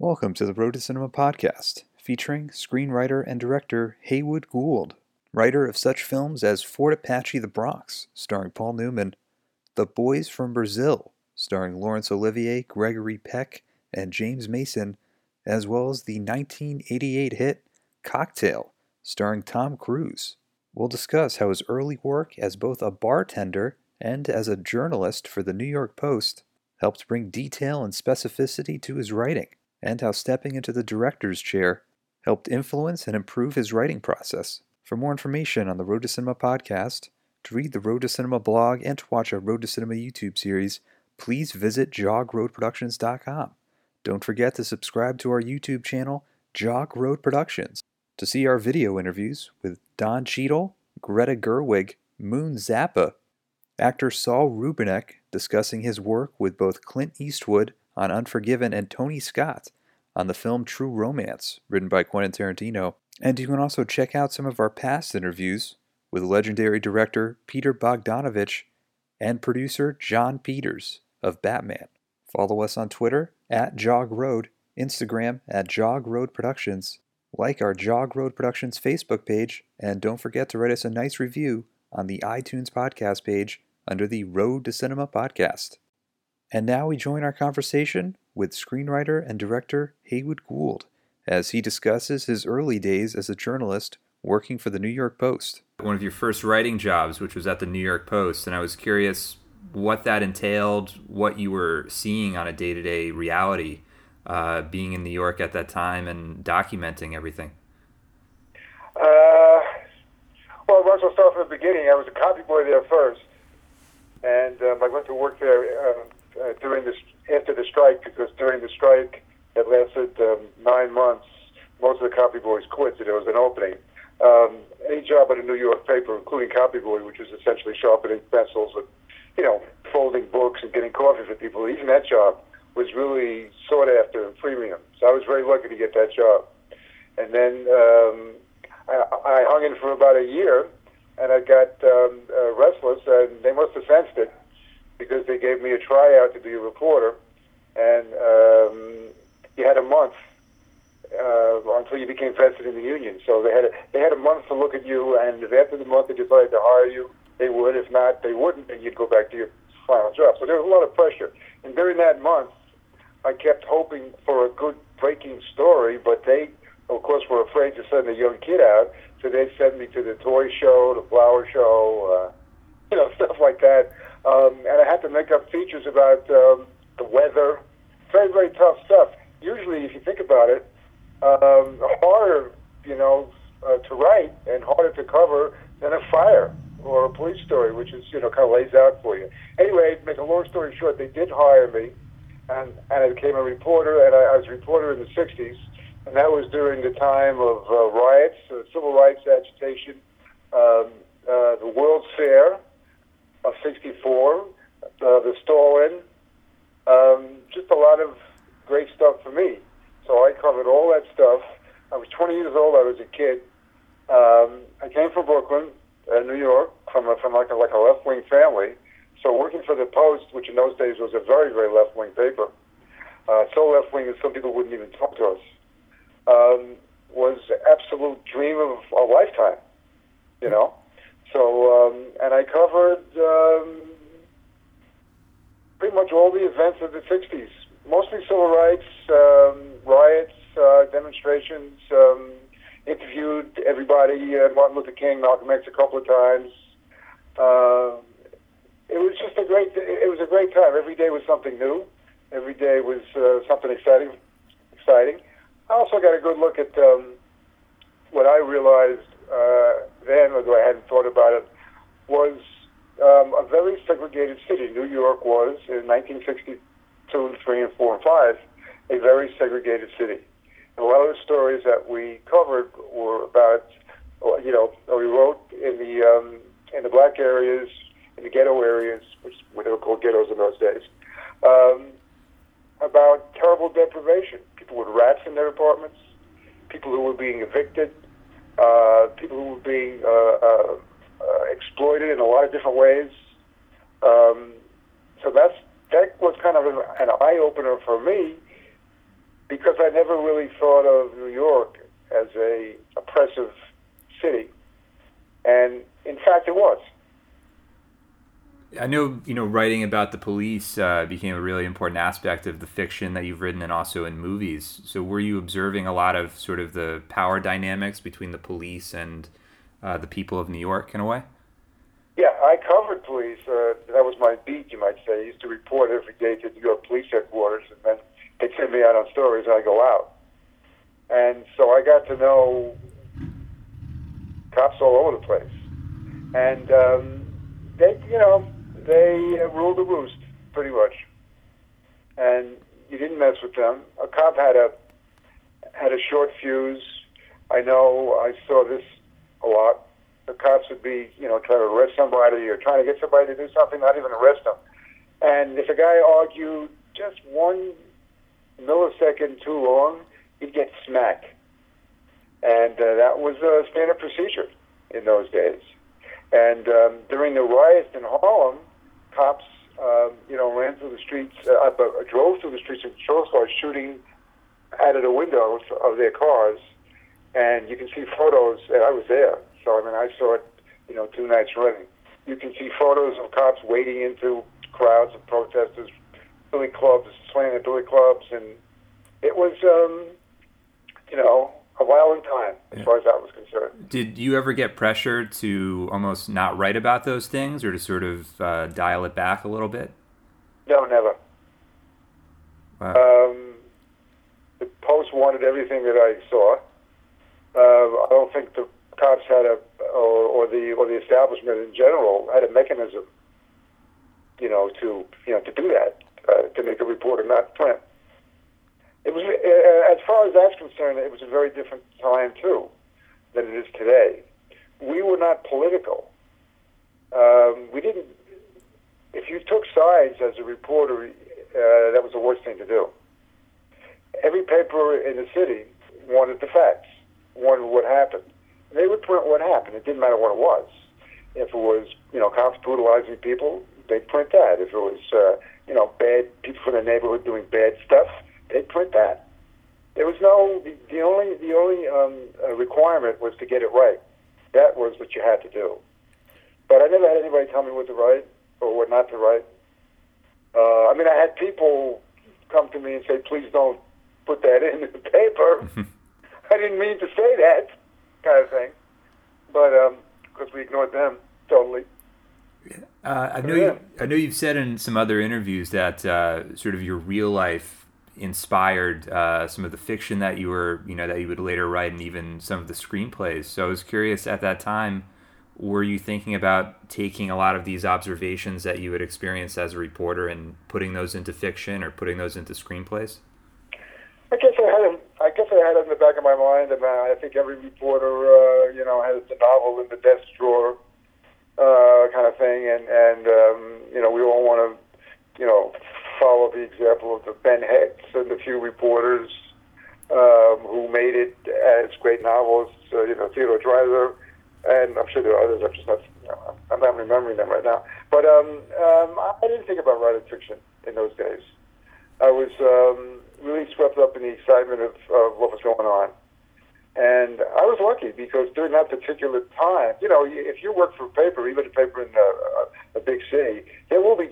Welcome to the Road to Cinema podcast, featuring screenwriter and director Heywood Gould, writer of such films as Fort Apache the Bronx, starring Paul Newman, The Boys from Brazil, starring Laurence Olivier, Gregory Peck, and James Mason, as well as the 1988 hit Cocktail, starring Tom Cruise. We'll discuss how his early work as both a bartender and as a journalist for the New York Post helped bring detail and specificity to his writing and how stepping into the director's chair helped influence and improve his writing process. For more information on the Road to Cinema podcast, to read the Road to Cinema blog, and to watch our Road to Cinema YouTube series, please visit jogroadproductions.com. Don't forget to subscribe to our YouTube channel, Jog Road Productions, to see our video interviews with Don Cheadle, Greta Gerwig, Moon Zappa, actor Saul Rubinek discussing his work with both Clint Eastwood on Unforgiven and Tony Scott on the film True Romance, written by Quentin Tarantino. And you can also check out some of our past interviews with legendary director Peter Bogdanovich and producer Jon Peters of Batman. Follow us on Twitter at Jog Road, Instagram at Jog Road Productions, like our Jog Road Productions Facebook page, and don't forget to write us a nice review on the iTunes podcast page under the Road to Cinema podcast. And now we join our conversation with screenwriter and director Heywood Gould as he discusses his early days as a journalist working for the New York Post. One of your first writing jobs, which was at the New York Post, and I was curious what that entailed, what you were seeing on a day to day reality uh, being in New York at that time and documenting everything. Uh, well, once I start from the beginning, I was a copy boy there first, and um, I went to work there. Uh, uh, during this after the strike because during the strike that lasted um, nine months, most of the copy boys quit, so there was an opening. Um, any job at a New York paper, including copy boy, which was essentially sharpening pencils and you know folding books and getting coffee for people, even that job was really sought after and premium. So I was very lucky to get that job. And then um, I, I hung in for about a year, and I got um, uh, restless, and they must have sensed it because they gave me a tryout to be a reporter, and um, you had a month uh, until you became vested in the union. So they had a, they had a month to look at you, and if after the month they decided to hire you, they would. If not, they wouldn't, and you'd go back to your final job. So there was a lot of pressure. And during that month, I kept hoping for a good breaking story, but they, of course, were afraid to send a young kid out, so they sent me to the toy show, the flower show, uh, you know, stuff like that. Um, and I had to make up features about um, the weather. Very, very tough stuff. Usually, if you think about it, um, harder, you know, uh, to write and harder to cover than a fire or a police story, which is, you know, kind of lays out for you. Anyway, make a long story short, they did hire me, and, and I became a reporter, and I, I was a reporter in the 60s, and that was during the time of uh, riots, uh, civil rights agitation, um, uh, the World's Fair, of 64, uh, the Stalin, um, just a lot of great stuff for me. So I covered all that stuff. I was 20 years old. I was a kid. Um, I came from Brooklyn, uh, New York, from a, from like a, like a left wing family. So working for the Post, which in those days was a very very left wing paper, uh, so left wing that some people wouldn't even talk to us, um, was absolute dream of a lifetime. You know. So, um, and I covered um, pretty much all the events of the 60s, mostly civil rights, um, riots, uh, demonstrations, um, interviewed everybody, uh, Martin Luther King, Malcolm X a couple of times. Uh, it was just a great, it was a great time. Every day was something new. Every day was uh, something exciting. Exciting. I also got a good look at um, what I realized uh, then, although I hadn't thought about it, was um, a very segregated city. New York was, in 1962, 3, and 4, and 5, a very segregated city. And a lot of the stories that we covered were about, you know, we wrote in the um, in the black areas, in the ghetto areas, which they were called ghettos in those days, um, about terrible deprivation. People with rats in their apartments, people who were being evicted, uh, people who were being uh, uh, uh, exploited in a lot of different ways. Um, so that's that was kind of an, an eye opener for me because I never really thought of New York as a oppressive city, and in fact, it was. I know you know writing about the police uh, became a really important aspect of the fiction that you've written and also in movies. So were you observing a lot of sort of the power dynamics between the police and uh, the people of New York in a way? Yeah, I covered police. Uh, that was my beat, you might say. I used to report every day to New York Police Headquarters, and then they'd send me out on stories, and I go out. And so I got to know cops all over the place, and um, they, you know they ruled the roost pretty much, and you didn't mess with them. A cop had a had a short fuse. I know. I saw this a lot. The cops would be, you know, trying to arrest somebody or trying to get somebody to do something, not even arrest them. And if a guy argued just one millisecond too long, he'd get smacked. And uh, that was a standard procedure in those days. And um, during the riots in Harlem, cops, um, you know, ran through the streets, uh, uh, drove through the streets of cars, shooting out of the windows of their cars, and you can see photos. And I was there, so I mean, I saw it, you know, two nights running. You can see photos of cops wading into crowds of protesters, billy clubs, swinging at billy clubs, and it was, um, you know, a violent time as yeah. far as that was concerned. Did you ever get pressure to almost not write about those things, or to sort of uh, dial it back a little bit? No, never. Wow. Um, the Post wanted everything that I saw. Uh, I don't think the cops had a, or, or the or the establishment in general had a mechanism, you know, to you know to do that, uh, to make a report or not print it was uh, as far as that's concerned, it was a very different time too than it is today. We were not political. Um, we didn't. If you took sides as a reporter, uh, that was the worst thing to do. Every paper in the city wanted the facts, wanted what happened. They would print what happened. It didn't matter what it was. If it was, you know, cops brutalizing people, they'd print that. If it was, uh, you know, bad people from the neighborhood doing bad stuff, they print that. There was no the, only the only um, uh, requirement was to get it right. That was what you had to do. But I never had anybody tell me what to write or what not to write. Uh, I mean, I had people come to me and say, "Please don't put that in the paper." I didn't mean to say that, kind of thing. But because um, we ignored them totally. Uh, I know. You, I know you've said in some other interviews that uh, sort of your real life inspired uh, some of the fiction that you were, you know, that you would later write, and even some of the screenplays. So I was curious at that time, were you thinking about taking a lot of these observations that you had experienced as a reporter and putting those into fiction or putting those into screenplays? I guess I had it. I guess I had it in the back of my mind, and I think every reporter, uh, you know, has the novel in the desk drawer, uh, kind of thing, and and um, you know, we all want to, you know, follow the example of the Ben Hechts and a few reporters um, who made it as great novelists, uh, you know, Theodore Dreiser, and I'm sure there are others. I'm just not, you know, I'm not remembering them right now. But um, um, I didn't think about writing fiction in those days. I was um, really swept up in the excitement of, of what was going on. And I was lucky because during that particular time, you know, if you work for a paper, even a paper in a, a big city, there will be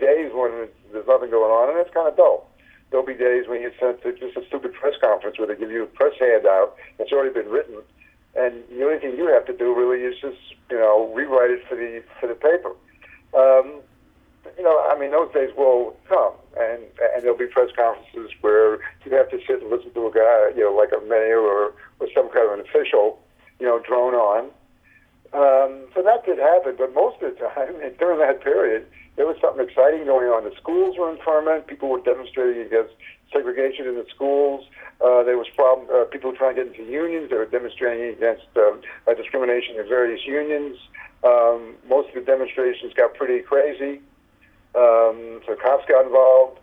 nothing going on, and it's kind of dull. There'll be days when you're sent to just a stupid press conference where they give you a press handout that's already been written, and the only thing you have to do really is just, you know, rewrite it for the for the paper. Um, you know, I mean, those days will come, and and there'll be press conferences where you have to sit and listen to a guy, you know, like a mayor or or some kind of an official, you know, drone on. Um, so that did happen, but most of the time, during that period, there was something exciting going on. The schools were in ferment. People were demonstrating against segregation in the schools. Uh, there was problem. Uh, people were trying to get into unions. They were demonstrating against um, uh, discrimination in various unions. Um, most of the demonstrations got pretty crazy. Um, so cops got involved.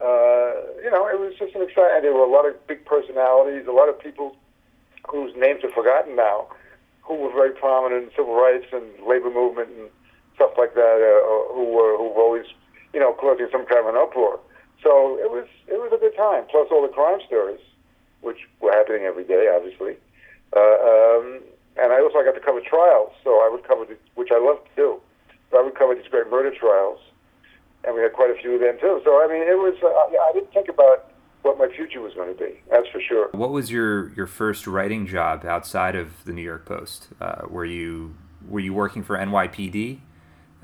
Uh, you know, it was just an exciting. There were a lot of big personalities, a lot of people whose names are forgotten now, who were very prominent in civil rights and labor movement and stuff like that, uh, who were who were always, you know, causing some kind of an uproar. So it was it was a good time. Plus all the crime stories, everything every day, obviously. Uh, um, and I also got to cover trials, so I would cover, the, which I love to do. So I would cover these great murder trials, and we had quite a few of them too. So I mean, it was. Uh, I didn't think about what my future was going to be. That's for sure. What was your your first writing job outside of the New York Post? Uh, were you were you working for NYPD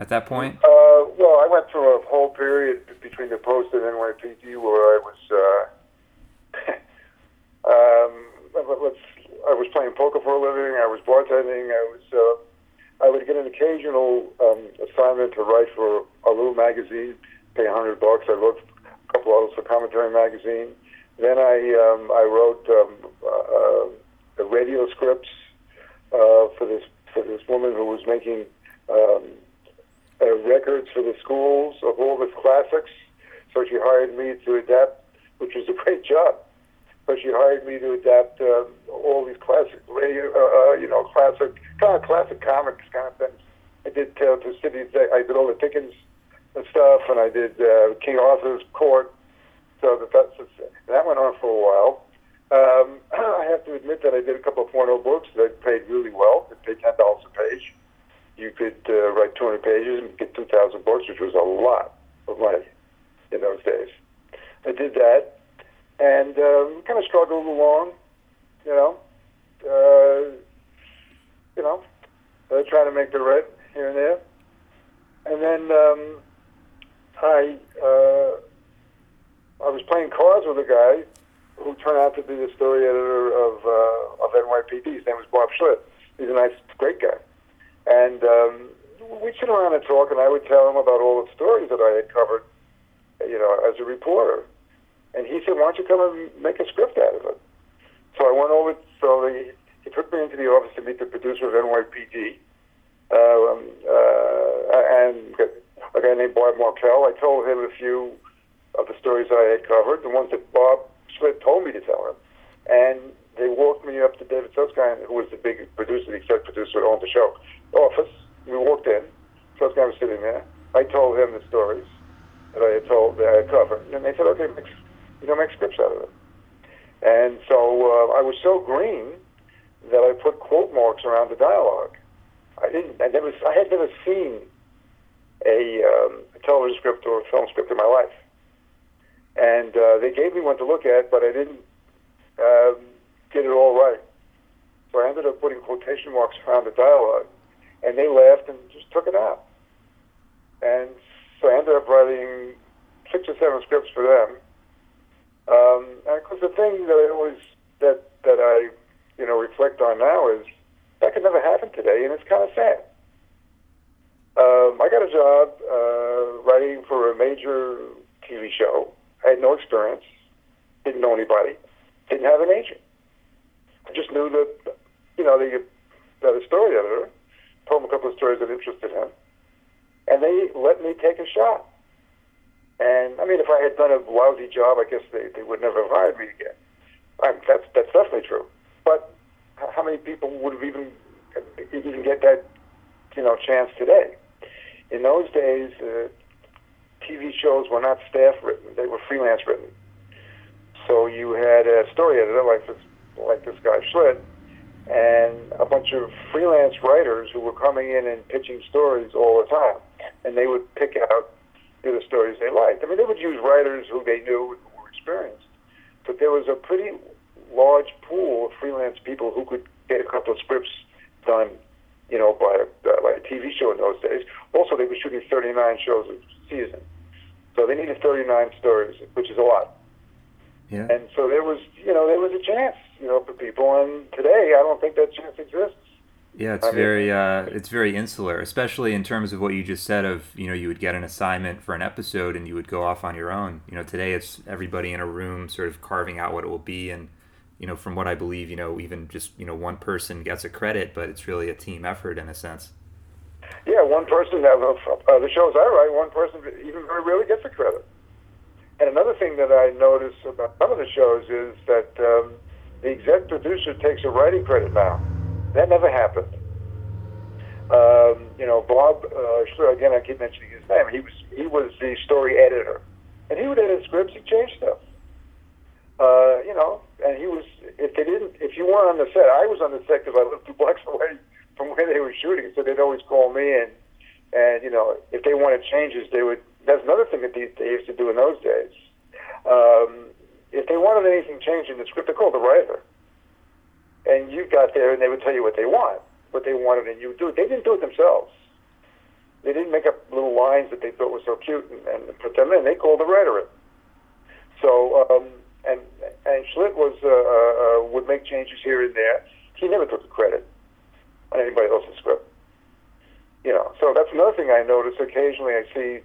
at that point? Uh, well, I went through a whole period between the Post and NYPD where I was. Uh, um, let's I was playing poker for a living. I was bartending. I was. Uh, I would get an occasional um, assignment to write for a little magazine, pay a hundred bucks. I wrote a couple articles for Commentary magazine. Then I um, I wrote um, uh, uh, radio scripts uh, for this for this woman who was making um, uh, records for the schools of all the classics. So she hired me to adapt, which was a great job. So she hired me to adapt uh, all these classic uh, uh, you know, classic kind of classic comics kind of things. I did Tale to City. I did all the Dickens and stuff, and I did uh, King Arthur's Court. So that that's that went on for a while. Um, I have to admit that I did a couple of porno books that paid really well. It paid ten dollars a page. You could uh, write 200 pages and get 2,000 books, which was a lot of money in those days. I did that and um, kind of struggled along, you know, uh, you know, uh, trying to make the rent here and there, and then um, I uh, I was playing cards with a guy who turned out to be the story editor of uh, of NYPD. His name was Bob Schlitt. He's a nice, great guy, and um, we'd sit around and talk, and I would tell him about all the stories that I had covered, you know, as a reporter and he said, why don't you come and make a script out of it? So I went over, so he, he took me into the office to meet the producer of NYPD, uh, um, uh, and a guy named Bob Markell. I told him a few of the stories I had covered, the ones that Bob Schlitt told me to tell him. And they walked me up to David Susskind, who was the big producer, the executive producer that owned the show, office. We walked in. Susskind was sitting there. I told him the stories that I had told, that I had covered. And they said, okay, you know, make scripts out of it. And so uh, I was so green that I put quote marks around the dialogue. I didn't. I never. I had never seen a, um, a television script or a film script in my life. And uh, they gave me one to look at, but I didn't um, get it all right. So I ended up putting quotation marks around the dialogue, and they laughed and just took it out. And so I ended up writing six or seven scripts for them um, and of course, the thing that I always that that I you know reflect on now is that could never happen today, and it's kind of sad. Um, I got a job uh, writing for a major TV show. I had no experience, didn't know anybody, didn't have an agent. I just knew that you know they that a story editor told him a couple of stories that interested him, and they let me take a shot. And I mean, if I had done a lousy job, I guess they, they would never have hired me again. I, that's that's definitely true. But how many people would have even even get that you know chance today? In those days, uh, TV shows were not staff written; they were freelance written. So you had a story editor like this like this guy Schlitt, and a bunch of freelance writers who were coming in and pitching stories all the time, and they would pick out the stories they liked. I mean, they would use writers who they knew who were experienced, but there was a pretty large pool of freelance people who could get a couple of scripts done, you know, by a, by a TV show in those days. Also, they were shooting 39 shows a season, so they needed 39 stories, which is a lot. Yeah. And so there was, you know, there was a chance, you know, for people. And today, I don't think that chance exists. Yeah, it's I very mean, uh, it's very insular, especially in terms of what you just said. Of you know, you would get an assignment for an episode and you would go off on your own. You know, today it's everybody in a room, sort of carving out what it will be, and you know, from what I believe, you know, even just you know one person gets a credit, but it's really a team effort in a sense. Yeah, one person. Uh, uh, the shows I write, one person even very rarely gets a credit. And another thing that I notice about some of the shows is that um, the exec producer takes a writing credit now. That never happened. Um, you know, Bob. Uh, again, I keep mentioning his name. He was he was the story editor, and he would edit scripts. He changed stuff. Uh, you know, and he was if they didn't. If you weren't on the set, I was on the set because I lived two blocks away from where they were shooting, so they'd always call me and and you know if they wanted changes, they would. That's another thing that they, they used to do in those days. Um, if they wanted anything changed in the script, they called the writer, and you got there and they would tell you what they want, what they wanted, and you would do it. They didn't do it themselves. They didn't make up little lines that they thought were so cute and, and put them in. They called the writer in. So um, and and Schlitt was uh, uh, would make changes here and there. He never took the credit on anybody else's script. You know, so that's another thing I notice. Occasionally, I see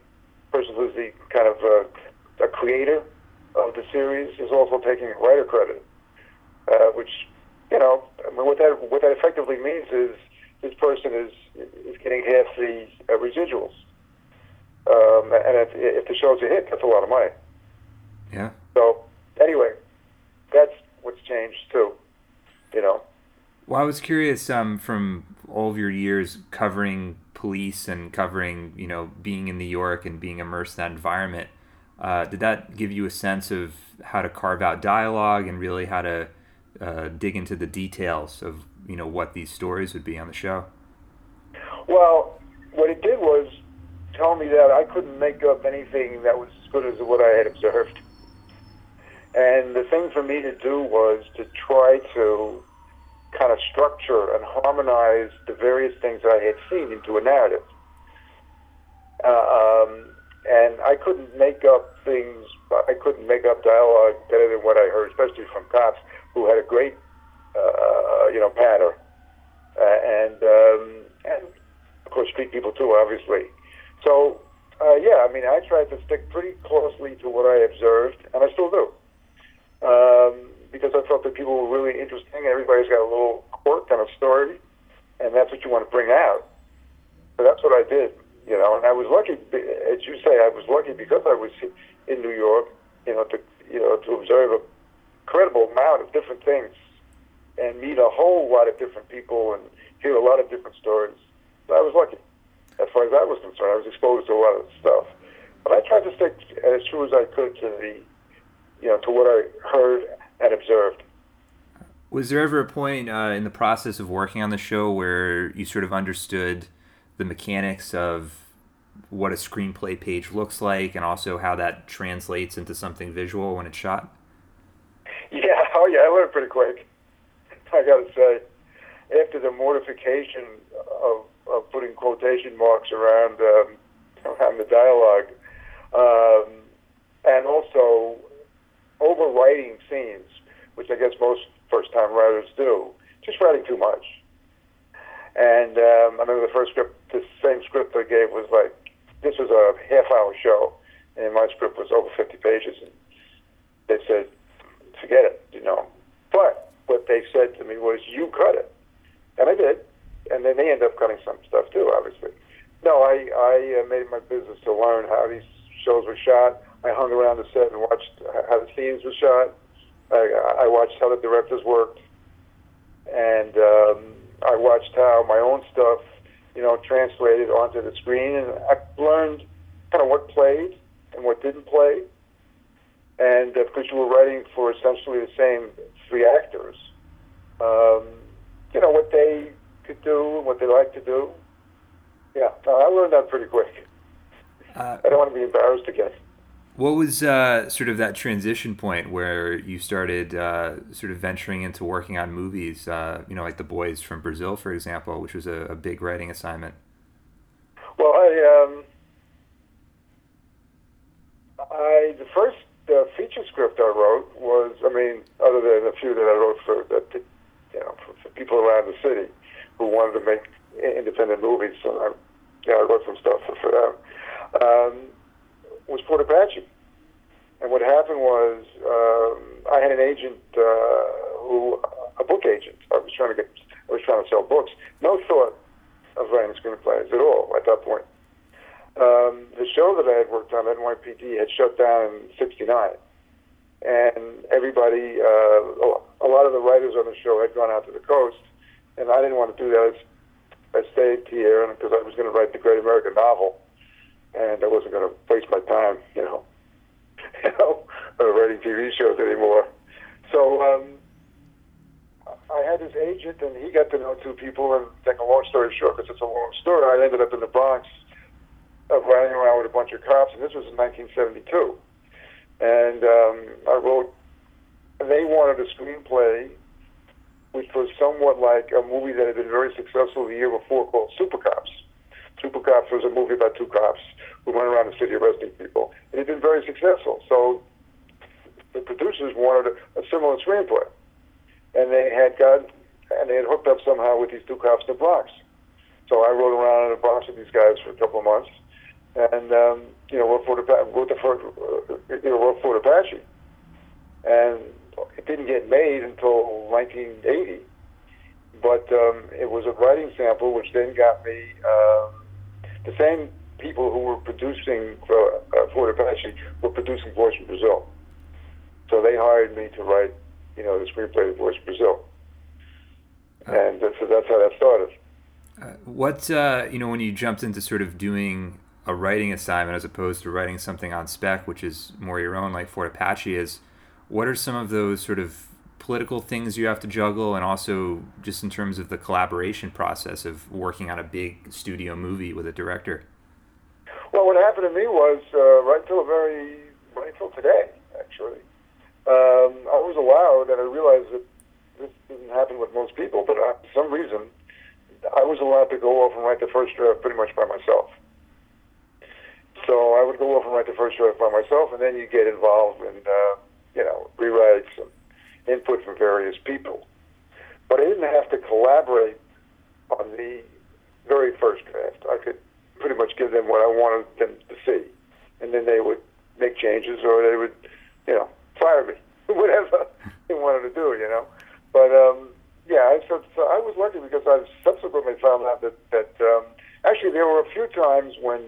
persons who's the kind of uh, a creator of the series is also taking writer credit, uh, which you know, I mean, what that what that effectively means is this person is is getting half the uh, residuals. Um, and if, if the show's a hit, that's a lot of money. Yeah. So anyway, that's what's changed too. You know. Well, I was curious um, from all of your years covering police and covering, you know, being in New York and being immersed in that environment. Uh, did that give you a sense of how to carve out dialogue and really how to uh, dig into the details of, you know, what these stories would be on the show? Well, what it did was tell me that I couldn't make up anything that was as good as what I had observed. And the thing for me to do was to try to kind of structure and harmonize the various things I had seen into a narrative. Uh, um, and I couldn't make up things, I couldn't make up dialogue better than what I heard, especially from cops who had a great, uh, you know, patter. Uh, and, um, and of course, street people too, obviously. So, uh, yeah, I mean, I tried to stick pretty closely to what I observed, and I still do um, because I felt that people were really interesting. Everybody's got a little quirk and a story, and that's what you want to bring out. So that's what I did, you know. And I was lucky, as you say, I was lucky because I was in New York, you know, to you know to observe a credible amount of different things and meet a whole lot of different people and hear a lot of different stories. So I was lucky. As far as I was concerned, I was exposed to a lot of stuff. But I tried to stick as true as I could to the you know, to what I heard and observed. Was there ever a point uh, in the process of working on the show where you sort of understood the mechanics of what a screenplay page looks like and also how that translates into something visual when it's shot? Yeah, oh yeah, I learned pretty quick. I got to say, after the mortification of, of putting quotation marks around um, around the dialogue, um, and also overwriting scenes, which I guess most first-time writers do, just writing too much. And um, I remember the first script, the same script I gave was like, this was a half-hour show, and my script was over 50 pages, and they said, forget it, you know. But what they said to me was, you cut it, and I did, and then they ended up cutting some stuff too, obviously. No, I I uh, made my business to learn how these shows were shot, I hung around the set and watched how the scenes were shot. I, I watched how the directors worked, and um, I watched how my own stuff, you know, translated onto the screen, and I learned kind of what played and what didn't play. And uh, because you were writing for essentially the same three actors, um, you know what they could do and what they like to do. Yeah, I learned that pretty quick. Uh, I don't want to be embarrassed again. What was uh, sort of that transition point where you started uh, sort of venturing into working on movies? Uh, you know, like The Boys from Brazil, for example, which was a, a big writing assignment. Well, I, um, I the first uh, feature script I wrote was, I mean, other than a few that I wrote for that, you know, for, for people around the city who wanted to make independent movies, so I, you know, I wrote some stuff for, for them. Um, was Fort Apache. And what happened was um, I had an agent uh, who, a book agent. I was trying to get, I was trying to sell books. No thought of writing screenplays at all at that point. Um, the show that I had worked on, NYPD, had shut down in '69, and everybody, uh, a lot of the writers on the show had gone out to the coast, and I didn't want to do that. I stayed here because I was going to write the great American novel and I wasn't going to waste my time, you know, you know, uh, writing TV shows anymore. So um, I had his agent, and he got to know two people. And take a long story short, because it's a long story, I ended up in the Bronx, uh, riding around with a bunch of cops, and this was in 1972. And um, I wrote. They wanted a screenplay, which was somewhat like a movie that had been very successful the year before called Super Cops. Super Cops was a movie about two cops who went around the city arresting people. It had been very successful. So the producers wanted a, a similar screenplay, and they had got and they had hooked up somehow with these two cops in the Bronx. So I rode around in the Bronx with these guys for a couple of months, and um, you know wrote for the wrote the first, uh, you know wrote Fort Apache, and it didn't get made until 1980. But um, it was a writing sample, which then got me um, the same people who were producing for, uh, Fort Apache were producing Boys from Brazil. So they hired me to write, you know, the screenplay of Boys from Brazil. Uh, and so that's how that started. Uh, what, uh, you know, when you jumped into sort of doing a writing assignment as opposed to writing something on spec, which is more your own, like Fort Apache is, what are some of those sort of political things you have to juggle and also just in terms of the collaboration process of working on a big studio movie with a director? Well, what happened to me was uh, right till very right till today, actually. Um, I was allowed, and I realized that this didn't happen with most people, but uh, for some reason, I was allowed to go off and write the first draft pretty much by myself. So I would go off and write the first draft by myself, and then you get involved in, uh, you know, rewrites and input from various people. But I didn't have to collaborate on the very first draft. I could pretty much give them what I wanted them to see, and then they would make changes or they would, you know, fire me, whatever they wanted to do, you know. But um, yeah, so, so I was lucky because I subsequently found out that that um, actually there were a few times when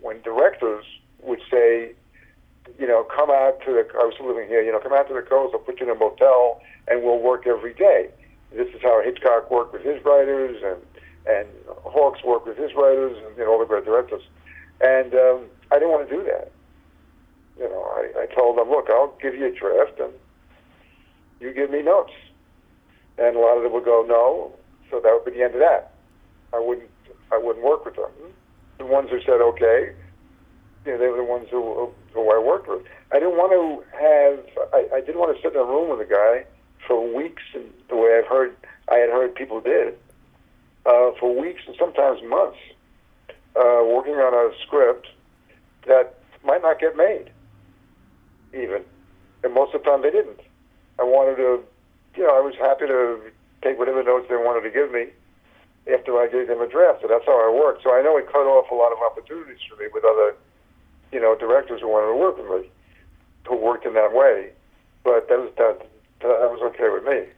when directors would say, you know, come out to the. I was living here, you know, come out to the coast. I'll put you in a motel, and we'll work every day. This is how Hitchcock worked with his writers, and and Hawks worked with his writers and you know, all the great directors. And um, I didn't want to do that. You know, I, I told them, look, I'll give you a draft and you give me notes. And a lot of them would go, no. So that would be the end of that. I wouldn't, I wouldn't work with them. The ones who said okay, you know, they were the ones who, who I worked with. I didn't want to have, I, I didn't want to sit in a room with a guy for weeks, and the way I've heard, I had heard people did uh, for weeks and sometimes months uh, working on a script that might not get made, even. And most of the time they didn't. I wanted to, you know, I was happy to take whatever notes they wanted to give me after I gave them a draft. So that's how I worked. So I know it cut off a lot of opportunities for me with other, you know, directors who wanted to work with me, who worked in that way. But that was that, that was okay with me.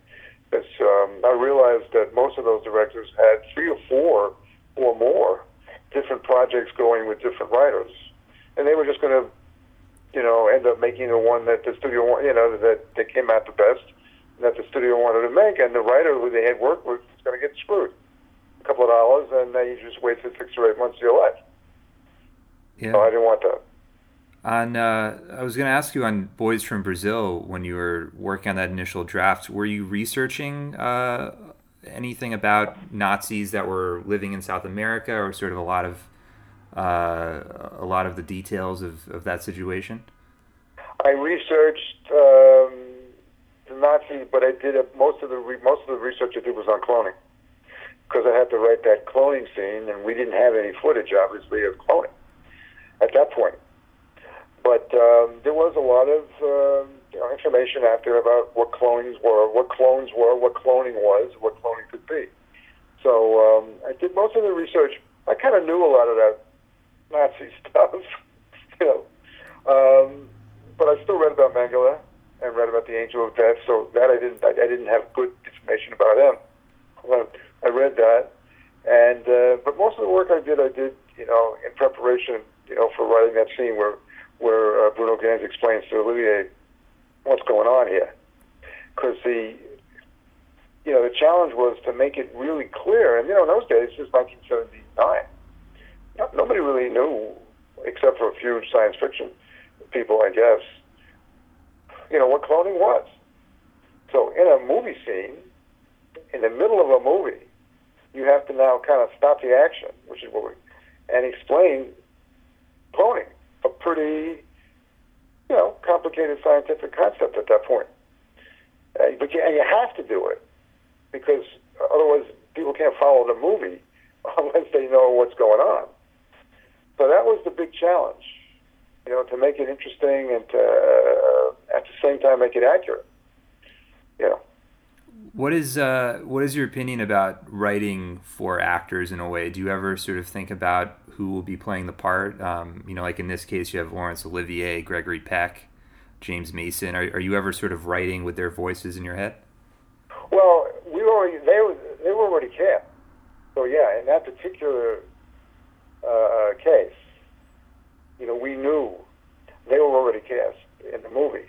It's, um, I realized that most of those directors had three or four or more different projects going with different writers, and they were just going to, you know, end up making the one that the studio, you know, that that came out the best, that the studio wanted to make, and the writer who they had worked with was going to get screwed, a couple of dollars, and then you just wasted six or eight months of your life. Yeah. So I didn't want that. On, uh, I was going to ask you on Boys from Brazil when you were working on that initial draft. Were you researching uh, anything about Nazis that were living in South America, or sort of a lot of uh, a lot of the details of, of that situation? I researched um, the Nazis, but I did a, most of the re- most of the research I did was on cloning because I had to write that cloning scene, and we didn't have any footage, obviously, of cloning at that point. But um, there was a lot of uh, you know, information out there about what clones were, what clones were, what cloning was, what cloning could be. So um, I did most of the research. I kind of knew a lot of that Nazi stuff, you know. Um, but I still read about Mengele and read about the Angel of Death. So that I didn't, I, I didn't have good information about him. But I read that, and uh, but most of the work I did, I did, you know, in preparation, you know, for writing that scene where where uh, Bruno Ganz explains to Olivier what's going on here. Because the, you know, the challenge was to make it really clear. And, you know, in those days, this was 1979. nobody really knew, except for a few science fiction people, I guess, you know, what cloning was. So in a movie scene, in the middle of a movie, you have to now kind of stop the action, which is what we, and explain cloning, a pretty, you know, complicated scientific concept at that point. Uh, but you, and you have to do it because otherwise people can't follow the movie unless they know what's going on. So that was the big challenge, you know, to make it interesting and to, uh, at the same time make it accurate. You know. What is uh, what is your opinion about writing for actors in a way? Do you ever sort of think about who will be playing the part? Um, you know, like in this case, you have Laurence Olivier, Gregory Peck, James Mason. Are, are you ever sort of writing with their voices in your head? Well, we already they were they were already cast. So yeah, in that particular uh, uh, case, you know, we knew they were already cast in the movie,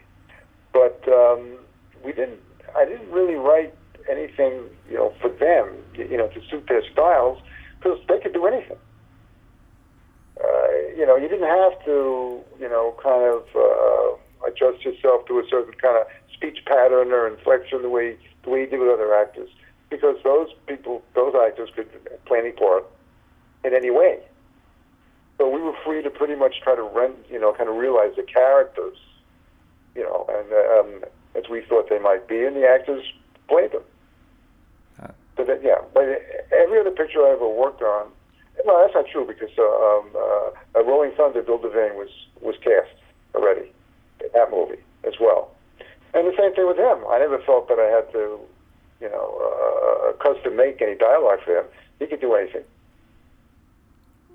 but um, we didn't. I didn't really write anything, you know, for them, you know, to suit their styles, because they could do anything. Uh, you know, you didn't have to, you know, kind of uh, adjust yourself to a certain kind of speech pattern or inflection the way the way you did with other actors, because those people, those actors could play any part in any way. So we were free to pretty much try to rent, you know, kind of realize the characters, you know, and um, as we thought they might be, and the actors played them. Uh, so that, yeah, but every other picture I ever worked on, well, that's not true because uh, um, uh, Rolling Thunder, Bill Devane was was cast already that movie as well, and the same thing with him. I never felt that I had to, you know, uh, custom make any dialogue for him. He could do anything.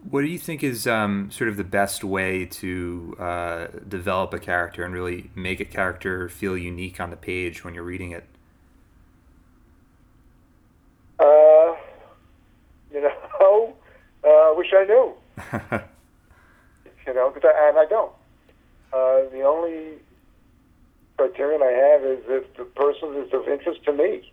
What do you think is um, sort of the best way to uh, develop a character and really make a character feel unique on the page when you're reading it? Uh, you know, uh, wish I knew. you know, I, and I don't. Uh, the only criterion I have is if the person is of interest to me.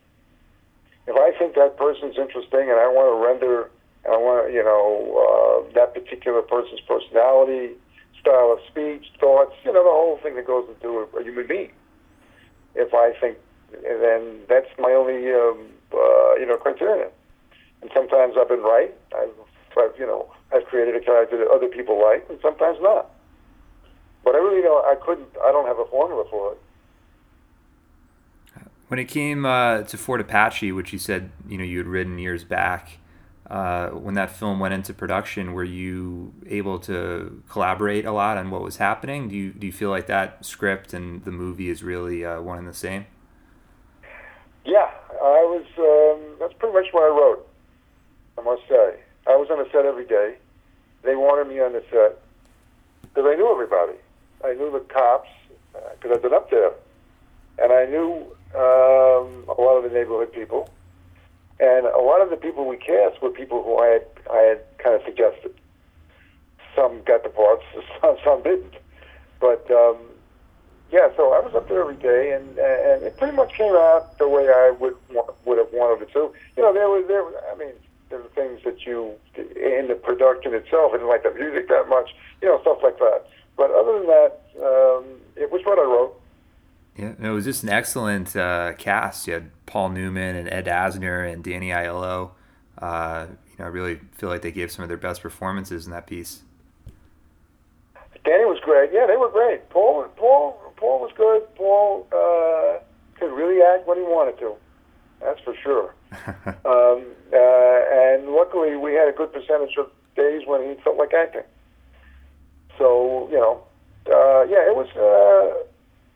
If I think that person's interesting and I want to render I want you know uh, that particular person's personality, style of speech, thoughts, you know, the whole thing that goes into a, human being. If I think, then that's my only um, uh, you know criterion. And sometimes I've been right. I've, I've you know I've created a character that other people like, and sometimes not. But I really don't. I couldn't. I don't have a formula for it. When it came uh, to Fort Apache, which you said you know you had written years back, uh, when that film went into production, were you able to collaborate a lot on what was happening? Do you do you feel like that script and the movie is really uh, one and the same? Yeah, I was. Um, that's pretty much what I wrote. I must say, I was on the set every day. They wanted me on the set because I knew everybody. I knew the cops because uh, I'd been up there, and I knew um, a lot of the neighborhood people and a lot of the people we cast were people who I had I had kind of suggested. Some got the parts, some, some didn't. But um, yeah, so I was up there every day, and and it pretty much came out the way I would would have wanted it to. You know, there was there. I mean, there were things that you in the production itself. I didn't like the music that much. You know, stuff like that. But other than that, um, it was what I wrote. Yeah, it was just an excellent uh, cast. You had Paul Newman and Ed Asner and Danny Aiello. Uh, you know, I really feel like they gave some of their best performances in that piece. Danny was great. Yeah, they were great. Paul, Paul, Paul was good. Paul uh, could really act when he wanted to. That's for sure. um, uh, and luckily, we had a good percentage of days when he felt like acting. So you know, uh, yeah, it was.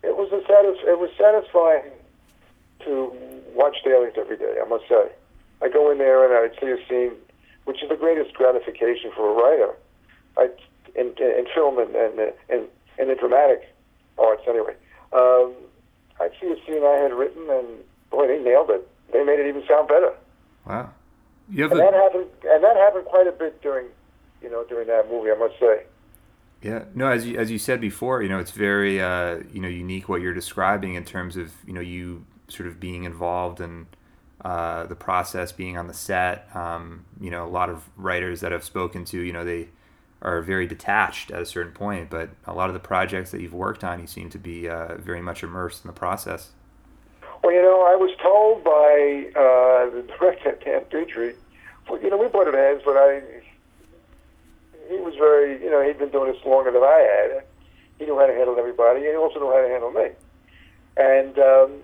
It was a satis- it was satisfying to watch Dailies every day. I must say, I go in there and I'd see a scene, which is the greatest gratification for a writer. I in, in film and and and in the dramatic arts anyway. Um, I'd see a scene I had written, and boy, they nailed it. They made it even sound better. Wow. You have and that happened, and that happened quite a bit during, you know, during that movie. I must say. Yeah, no, as you as you said before, you know, it's very uh, you know unique what you're describing in terms of you know you sort of being involved in uh, the process, being on the set. Um, you know, a lot of writers that I've spoken to, you know, they are very detached at a certain point, but a lot of the projects that you've worked on, you seem to be uh, very much immersed in the process. Well, you know, I was told by uh, the director, Dan Petrie, well, you know, we butted heads, but I, he was very, you know, he'd been doing this longer than I had. He knew how to handle everybody, and he also knew how to handle me. And um,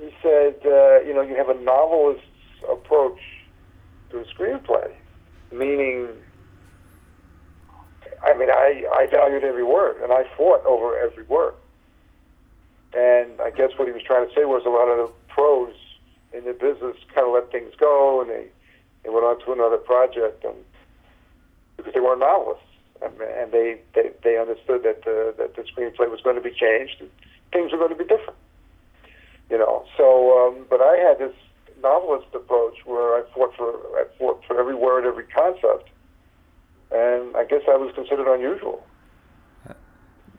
he said, uh, you know, you have a novelist's approach to a screenplay, meaning, I mean, I, I valued every word, and I fought over every word. And I guess what he was trying to say was a lot of the pros in the business kind of let things go, and they, they went on to another project, and because they weren't novelists, and, and they, they they understood that the that the screenplay was going to be changed, and things were going to be different. You know, so um, but I had this novelist approach where I fought for I fought for every word, every concept, and I guess I was considered unusual.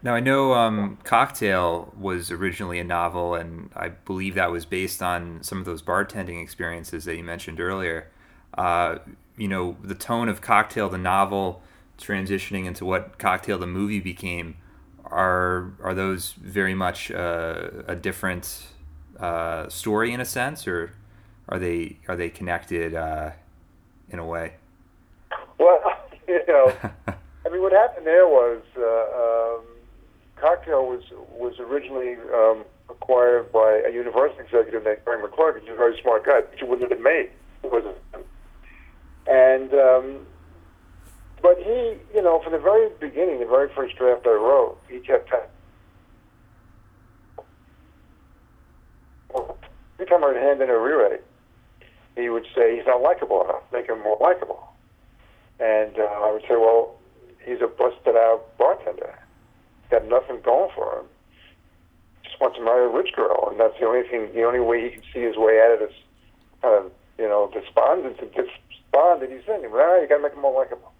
Now I know um, Cocktail was originally a novel, and I believe that was based on some of those bartending experiences that you mentioned earlier. Uh, you know, the tone of Cocktail, the novel, transitioning into what Cocktail, the movie, became. Are are those very much uh, a different uh, story in a sense, or are they are they connected uh, in a way? Well, you know, I mean, what happened there was. Uh, um, Cocktail was was originally um, acquired by a Universal executive named Frank McClurg. who's a very smart guy, but he wouldn't have been made. It wasn't. And um, but he, you know, from the very beginning, the very first draft I wrote, he kept telling. Every time I would hand in a rewrite, he would say he's not likable enough. Make him more likable. And uh, I would say, well, he's a busted out bartender got nothing going for him. Just wants to marry a rich girl, and that's the only thing, the only way he can see his way out of this kind of, you know, despondence and despond that he's in. Well, you got to make him more likable.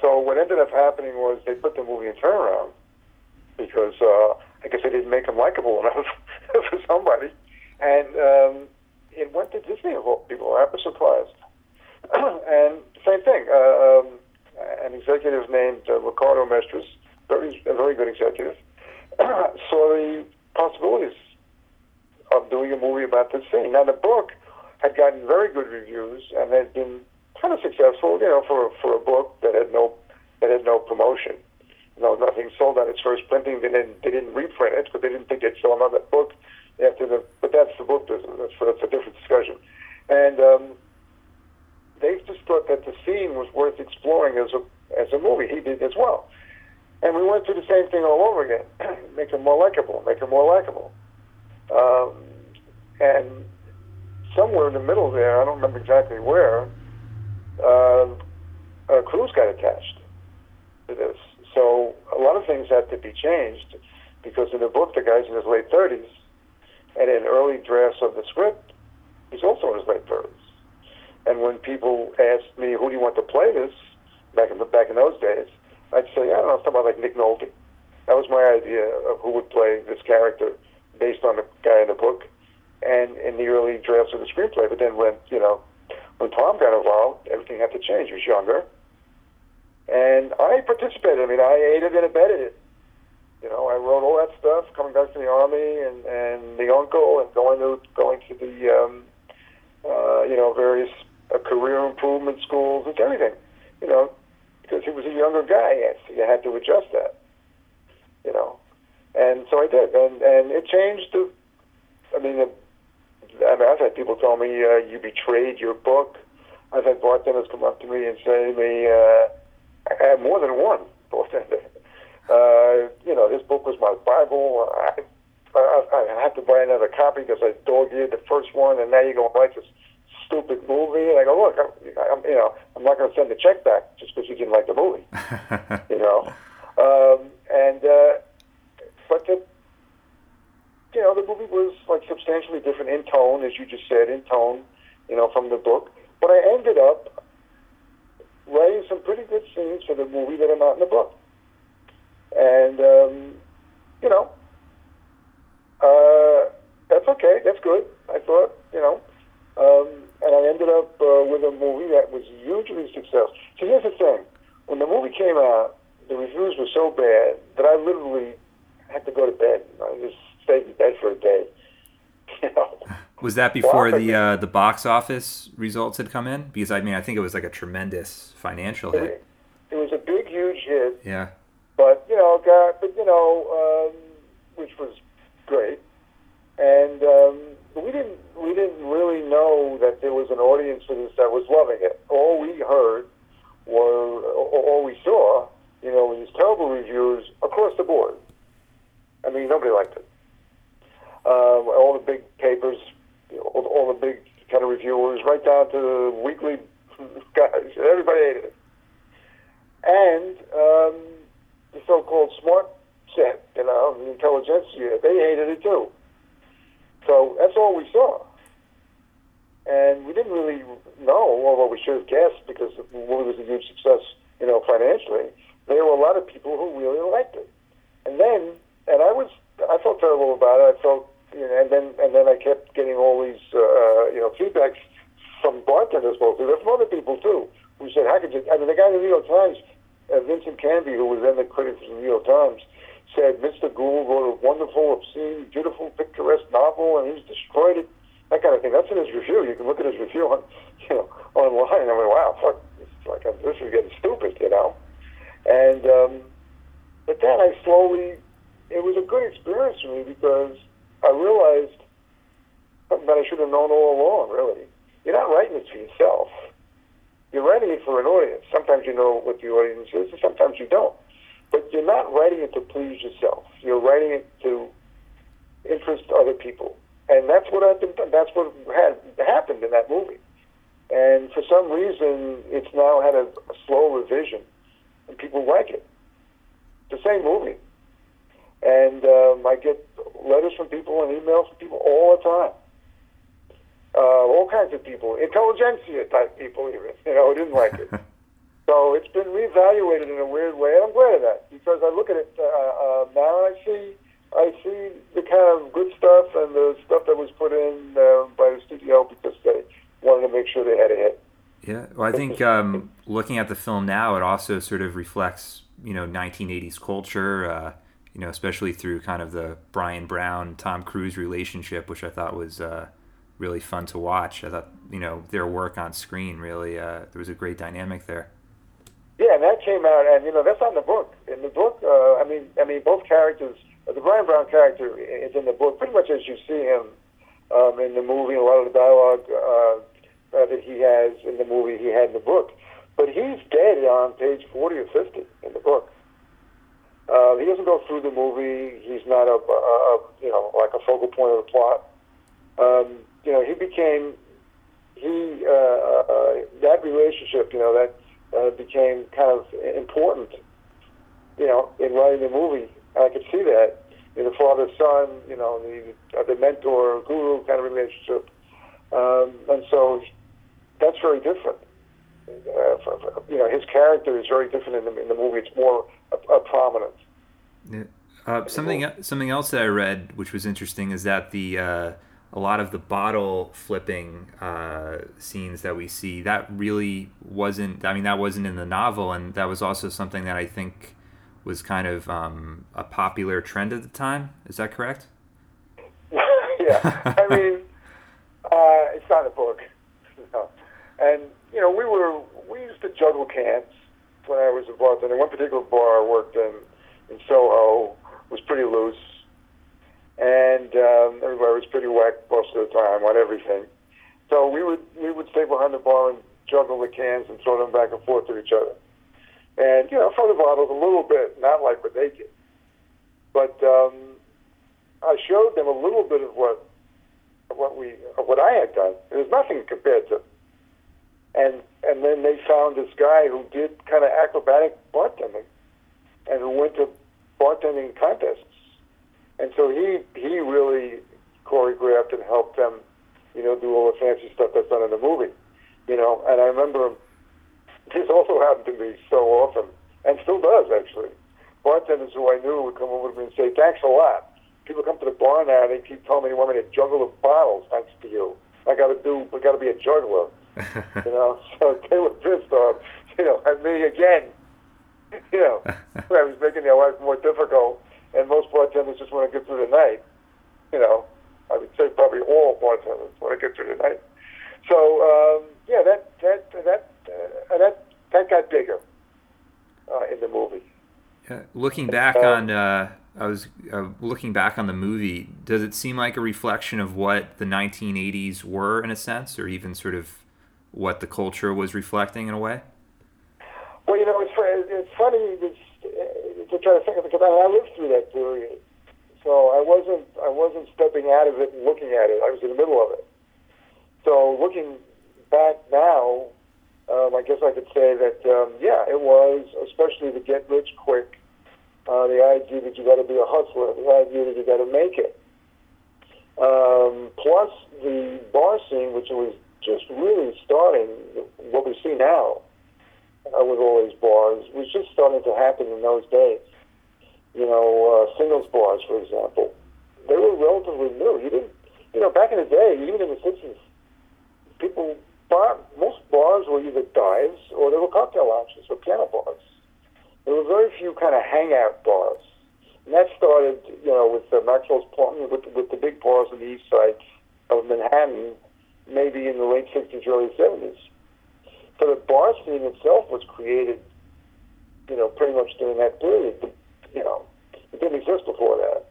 So what ended up happening was they put the movie in turnaround because uh, I guess they didn't make him likable enough for somebody, and um, it went to Disney of all people. I was surprised. and same thing. Uh, um, an executive named uh, Ricardo Mestres very, a very good executive, saw the possibilities of doing a movie about this thing. Now, the book had gotten very good reviews and had been kind of successful, you know, for for a book that had no that had no promotion. You know, nothing sold at its first printing. They didn't they didn't reprint it because they didn't think they'd sell another book after the. But that's the book business. That's that's a different discussion. And um, they just thought that the scene was worth exploring as a as a movie. He did as well. And we went through the same thing all over again. make them more likable, make them more likable. Um, and somewhere in the middle there, I don't remember exactly where, uh, a Cruise got attached to this. So a lot of things had to be changed because in the book, the guy's in his late 30s, and in early drafts of the script, he's also in his late 30s. And when people asked me, "Who do you want to play this?" back in the back in those days, I'd say, I don't know, somebody like Nick Nolte. That was my idea of who would play this character based on the guy in the book and in the early drafts of the screenplay. But then when, you know, when Tom got involved, everything had to change. He was younger. And I participated. I mean, I aided and abetted it. You know, I wrote all that stuff coming back from the army and, and the uncle and going to going to the um, uh, you know various uh, career improvement schools. It's everything. You know, because he was a younger guy. Yes, you had to adjust that, you know. And so I did, and and it changed. The, I mean, the, I mean, I've had people tell me uh, you betrayed your book. I've had bartenders come up to me and say to me, uh, I had more than one bartender. Uh, you know, this book was my Bible. I, I, I had to buy another copy because I dog-eared the first one, and now you're going to write this stupid movie. And I go, look, I'm, I'm you know, I'm not going to send the check back just because you didn't like the movie. you know, um, and uh, but the you know the movie was like substantially different in tone, as you just said, in tone, you know, from the book. But I ended up writing some pretty good scenes for the movie that are not in the book, and um, you know. Uh, that's okay. That's good. I thought, you know, um, and I ended up uh, with a movie that was hugely successful. So here's the thing: when the movie came out, the reviews were so bad that I literally had to go to bed. I just stayed in bed for a day, You know. Was that before the uh, the box office results had come in? Because I mean, I think it was like a tremendous financial hit. It, was a big, huge hit. Yeah. But you know, got but you know, um, which was great, and um, we didn't we didn't really know that there was an audience for this that was loving it. All we heard were, all we saw, you know, these terrible reviews across the board. I mean, nobody liked it. Uh, all the big papers, all, all the big kind of reviewers, right down to the weekly guys, everybody hated it. And um, the so-called smart set, you know, the intelligentsia, they hated it too. So that's all we saw. And we didn't really know, although we should have guessed because the movie was a huge success, you know, financially. There were a lot of people who really liked it. And then, and I was, I felt terrible about it. I felt, you know, and then, and then I kept getting all these, uh, you know, feedbacks from bartenders mostly, but from other people too, who said, "How could you?" I mean, the guy in the New York Times, uh, Vincent Canby, who was then the critic for the New York Times, said Mr. Gould wrote a wonderful, obscene, beautiful, picturesque novel, and he's destroyed it. That kind of thing. That's in his review. You can look at his review on, you know, online. I mean, wow, fuck, it's like this is getting stupid, you know. And um, but then I slowly, it was a good experience for me because I realized something that I should have known all along. Really, you're not writing it for yourself. You're writing it for an audience. Sometimes you know what the audience is, and sometimes you don't. But you're not writing it to please yourself. You're writing it to interest other people, and that's what I've been. That's what had happened in that movie. And for some reason, it's now had a, a slow revision, and people like it. It's the same movie, and um, I get letters from people and emails from people all the time. Uh, all kinds of people, intelligentsia type people, even you know, who didn't like it. So it's been reevaluated in a weird way, and I'm glad of that because I look at it uh, uh, now and I see I see the kind of good stuff and the stuff that was put in uh, by the studio because they wanted to make sure they had a hit. Yeah, well, I think um, looking at the film now, it also sort of reflects you know 1980s culture. Uh, you know, especially through kind of the Bryan Brown Tom Cruise relationship, which I thought was uh, really fun to watch. I thought you know their work on screen really uh, there was a great dynamic there. Yeah, and that came out, and you know that's on the book. In the book, uh, I mean, I mean, both characters. Uh, the Bryan Brown character is in the book, pretty much as you see him um, in the movie. A lot of the dialogue uh, that he has in the movie, he had in the book. But he's dead on page forty or fifty in the book. Uh, he doesn't go through the movie. He's not a, a, a you know like a focal point of the plot. Um, you know, he became he uh, uh, that relationship. You know that uh, became kind of important, you know, in writing the movie. And I could see that in the father son, you know, the uh, the mentor guru kind of relationship, um, and so that's very different. Uh, you know, his character is very different in the in the movie. It's more uh, prominent. Yeah. Uh, something something else that I read, which was interesting, is that the uh, a lot of the bottle flipping uh, scenes that we see that really wasn't i mean that wasn't in the novel and that was also something that i think was kind of um, a popular trend at the time is that correct yeah i mean uh, it's not a book no. And you know we were we used to juggle cans when i was a bartender one particular bar i worked in in soho was pretty loose and um, everybody was pretty whack most of the time on everything. So we would we would stay behind the bar and juggle the cans and throw them back and forth to each other, and you know throw the bottles a little bit, not like what they did, but um, I showed them a little bit of what what we of what I had done. It was nothing compared to, and and then they found this guy who did kind of acrobatic bartending, and who went to bartending contests and so he he really choreographed and helped them, you know, do all the fancy stuff that's done in the movie, you know. And I remember this also happened to me so often, and still does actually. Bartenders who I knew would come over to me and say, "Thanks a lot." People come to the bar now, and they keep telling me they want me to juggle the bottles thanks to you. I got to do, I got to be a juggler, you know. So they were pissed off, you know, at me again. You know, I was making their life more difficult and most bartenders just want to get through the night, you know. I would say probably all bartenders when to get through the night. So um, yeah, that that that uh, that that got bigger uh, in the movie. Yeah, looking back um, on, uh, I was uh, looking back on the movie. Does it seem like a reflection of what the 1980s were in a sense, or even sort of what the culture was reflecting in a way? Well, you know, it's, it's funny to try to think of it because I lived through that period, so I wasn't I wasn't stepping out of it and looking at it. I was in the middle of it. So looking back now, um, I guess I could say that um, yeah, it was especially the get rich quick. Uh, the idea that you got to be a hustler, the idea that you got to make it. Um, plus the bar scene, which was just really starting, what we see now uh, with all these bars, was just starting to happen in those days. You know, uh, singles bars, for example, they were relatively new. You didn't, you know, back in the day, even in the 60s, people, bar, most bars were either dives or they were cocktail lounges or piano bars. There were very few kind of hangout bars. And that started, you know, with uh, Maxwell's Plumbing, with, with the big bars on the east side of Manhattan, maybe in the late 60s, early 70s. So the bar scene itself was created, you know, pretty much during that period. You know, it didn't exist before that.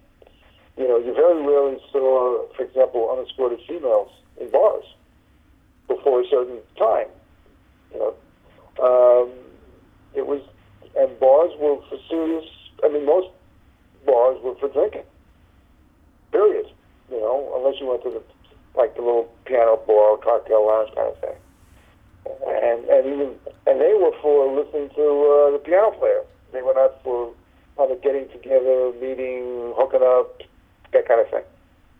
You know, you very rarely saw, for example, unescorted females in bars before a certain time. You know, um, it was, and bars were for serious. I mean, most bars were for drinking. Period. You know, unless you went to the like the little piano bar, cocktail lounge kind of thing. And and even and they were for listening to uh, the piano player. They were not for kind of getting together, meeting, hooking up, that kind of thing.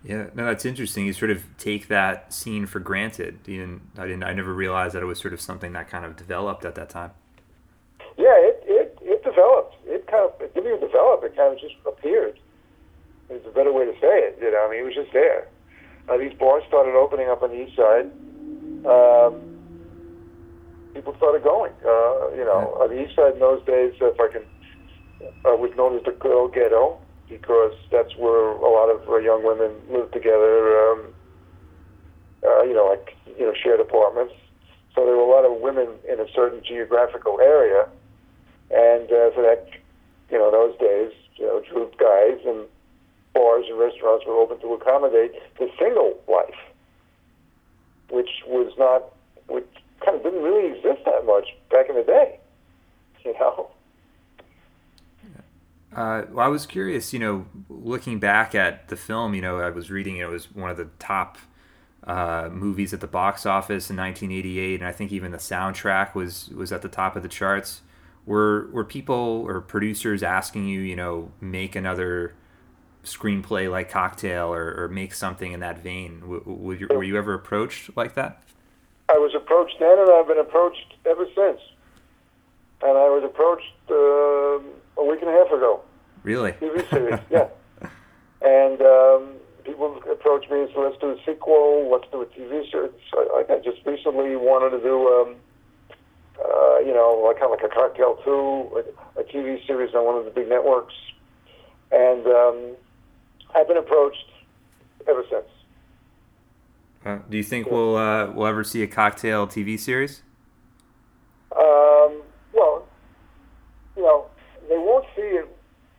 Yeah, no, that's interesting. You sort of take that scene for granted. You I didn't, I never realized that it was sort of something that kind of developed at that time. Yeah, it it, it developed. It kind of it didn't even develop. It kind of just appeared. It's a better way to say it. You know, I mean, it was just there. Uh, these bars started opening up on the east side. Um, people started going. Uh, you know, on the east side in those days, if I can, uh, was known as the girl ghetto because that's where a lot of uh, young women lived together. Um, uh, you know, like you know, shared apartments. So there were a lot of women in a certain geographical area, and uh, so that you know, those days, you know, drew guys and bars and restaurants were open to accommodate the single life, which was not, which kind of didn't really exist that much back in the day, you know. Uh, well, I was curious, you know, looking back at the film, you know, I was reading it was one of the top uh, movies at the box office in 1988, and I think even the soundtrack was was at the top of the charts. Were were people or producers asking you, you know, make another screenplay like Cocktail or, or make something in that vein? W- were you ever approached like that? I was approached then, and I've been approached ever since. And I was approached. Uh, a week and a half ago. Really? TV series, yeah. And um, people approach me and say, let's do a sequel, let's do a TV series. I, I just recently wanted to do, um, uh, you know, like kind of like a Cocktail 2, a, a TV series on one of the big networks. And um, I've been approached ever since. Uh, do you think yeah. we'll uh, we'll ever see a cocktail TV series? Um, well, you know, they won't see it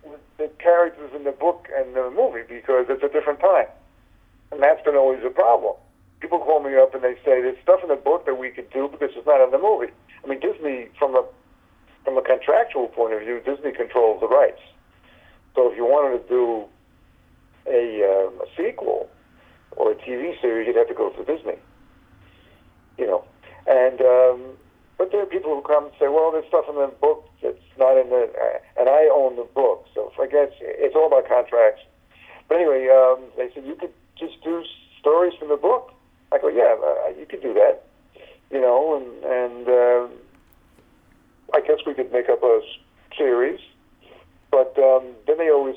with the characters in the book and the movie because it's a different time. And that's been always a problem. People call me up and they say there's stuff in the book that we could do because it's not in the movie. I mean, Disney, from a from a contractual point of view, Disney controls the rights. So if you wanted to do a, um, a sequel or a TV series, you'd have to go through Disney. You know, and um, but there are people who come and say, well, there's stuff in the book that's not in the, and I own the book, so I guess it's all about contracts. But anyway, um, they said you could just do stories from the book. I go, yeah, uh, you could do that, you know, and and uh, I guess we could make up a series. But um, then they always,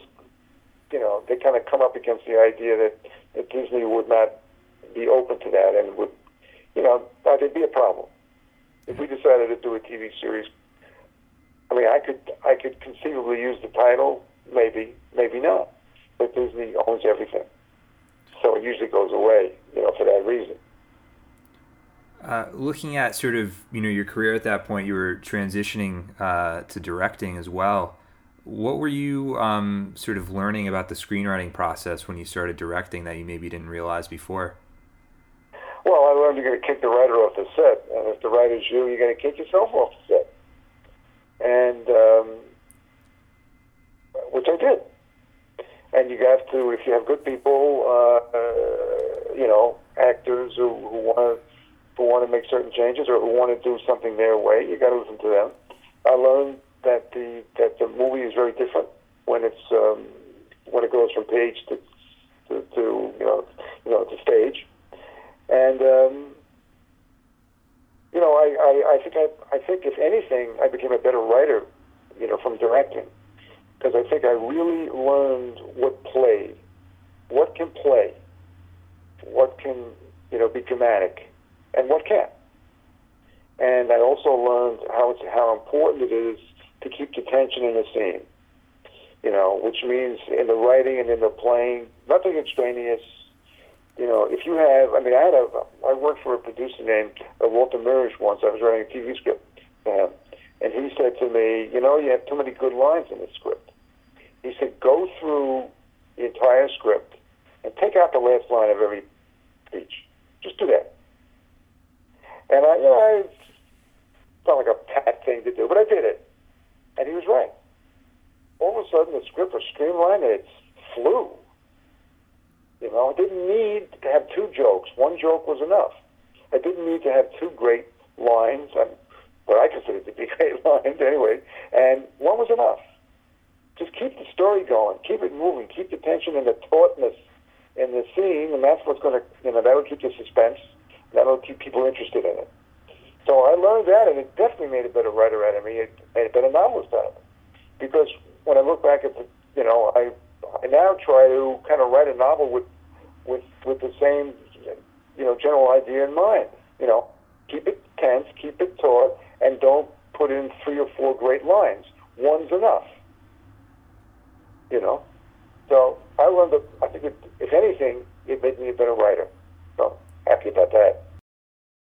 you know, they kind of come up against the idea that, that Disney would not be open to that and would, you know, there'd be a problem if we decided to do a TV series, I mean, I could I could conceivably use the title, maybe, maybe not. But Disney owns everything. so it usually goes away, you know, for that reason. Uh, looking at sort of you know your career at that point, you were transitioning uh, to directing as well. What were you um, sort of learning about the screenwriting process when you started directing that you maybe didn't realize before? Well, I learned you're going to kick the writer off the set, and if the writer's you, you're going to kick yourself off the set. And um, which I did. And you have to, if you have good people, uh, uh, you know, actors who, who want to who want to make certain changes or who want to do something their way, you got to listen to them. I learned that the that the movie is very different when it's um, when it goes from page to to, to you know you know to stage, and um, you know I, I, I think I, I think if anything I became a better writer, you know, from directing because I think I really learned what play, what can play, what can you know be dramatic, and what can't. And I also learned how how important it is to keep the tension in the scene. You know, which means in the writing and in the playing, nothing extraneous. You know, if you have, I mean, I had a, I worked for a producer named uh, Walter Mirisch once. I was writing a TV script for him, and he said to me, you know, you have too many good lines in this script. He said, go through the entire script and take out the last line of every speech. Just do that. And I, you know, I felt like a pat thing to do, but I did it. And he was right. All of a sudden, the script was streamlined and it flew. You know, I didn't need to have two jokes. One joke was enough. I didn't need to have two great lines, and what I considered to be great lines anyway, and one was enough just keep the story going, keep it moving, keep the tension and the tautness in the scene, and that's what's going to, you know, that'll keep the suspense, that'll keep people interested in it. So I learned that, and it definitely made a better writer out of me. It made a better novelist out of me. Because when I look back at the, you know, I, I now try to kind of write a novel with, with, with the same, you know, general idea in mind. You know, keep it tense, keep it taut, and don't put in three or four great lines. One's enough you know. So I learned that I think, it, if anything, it made me a better writer. So happy about that.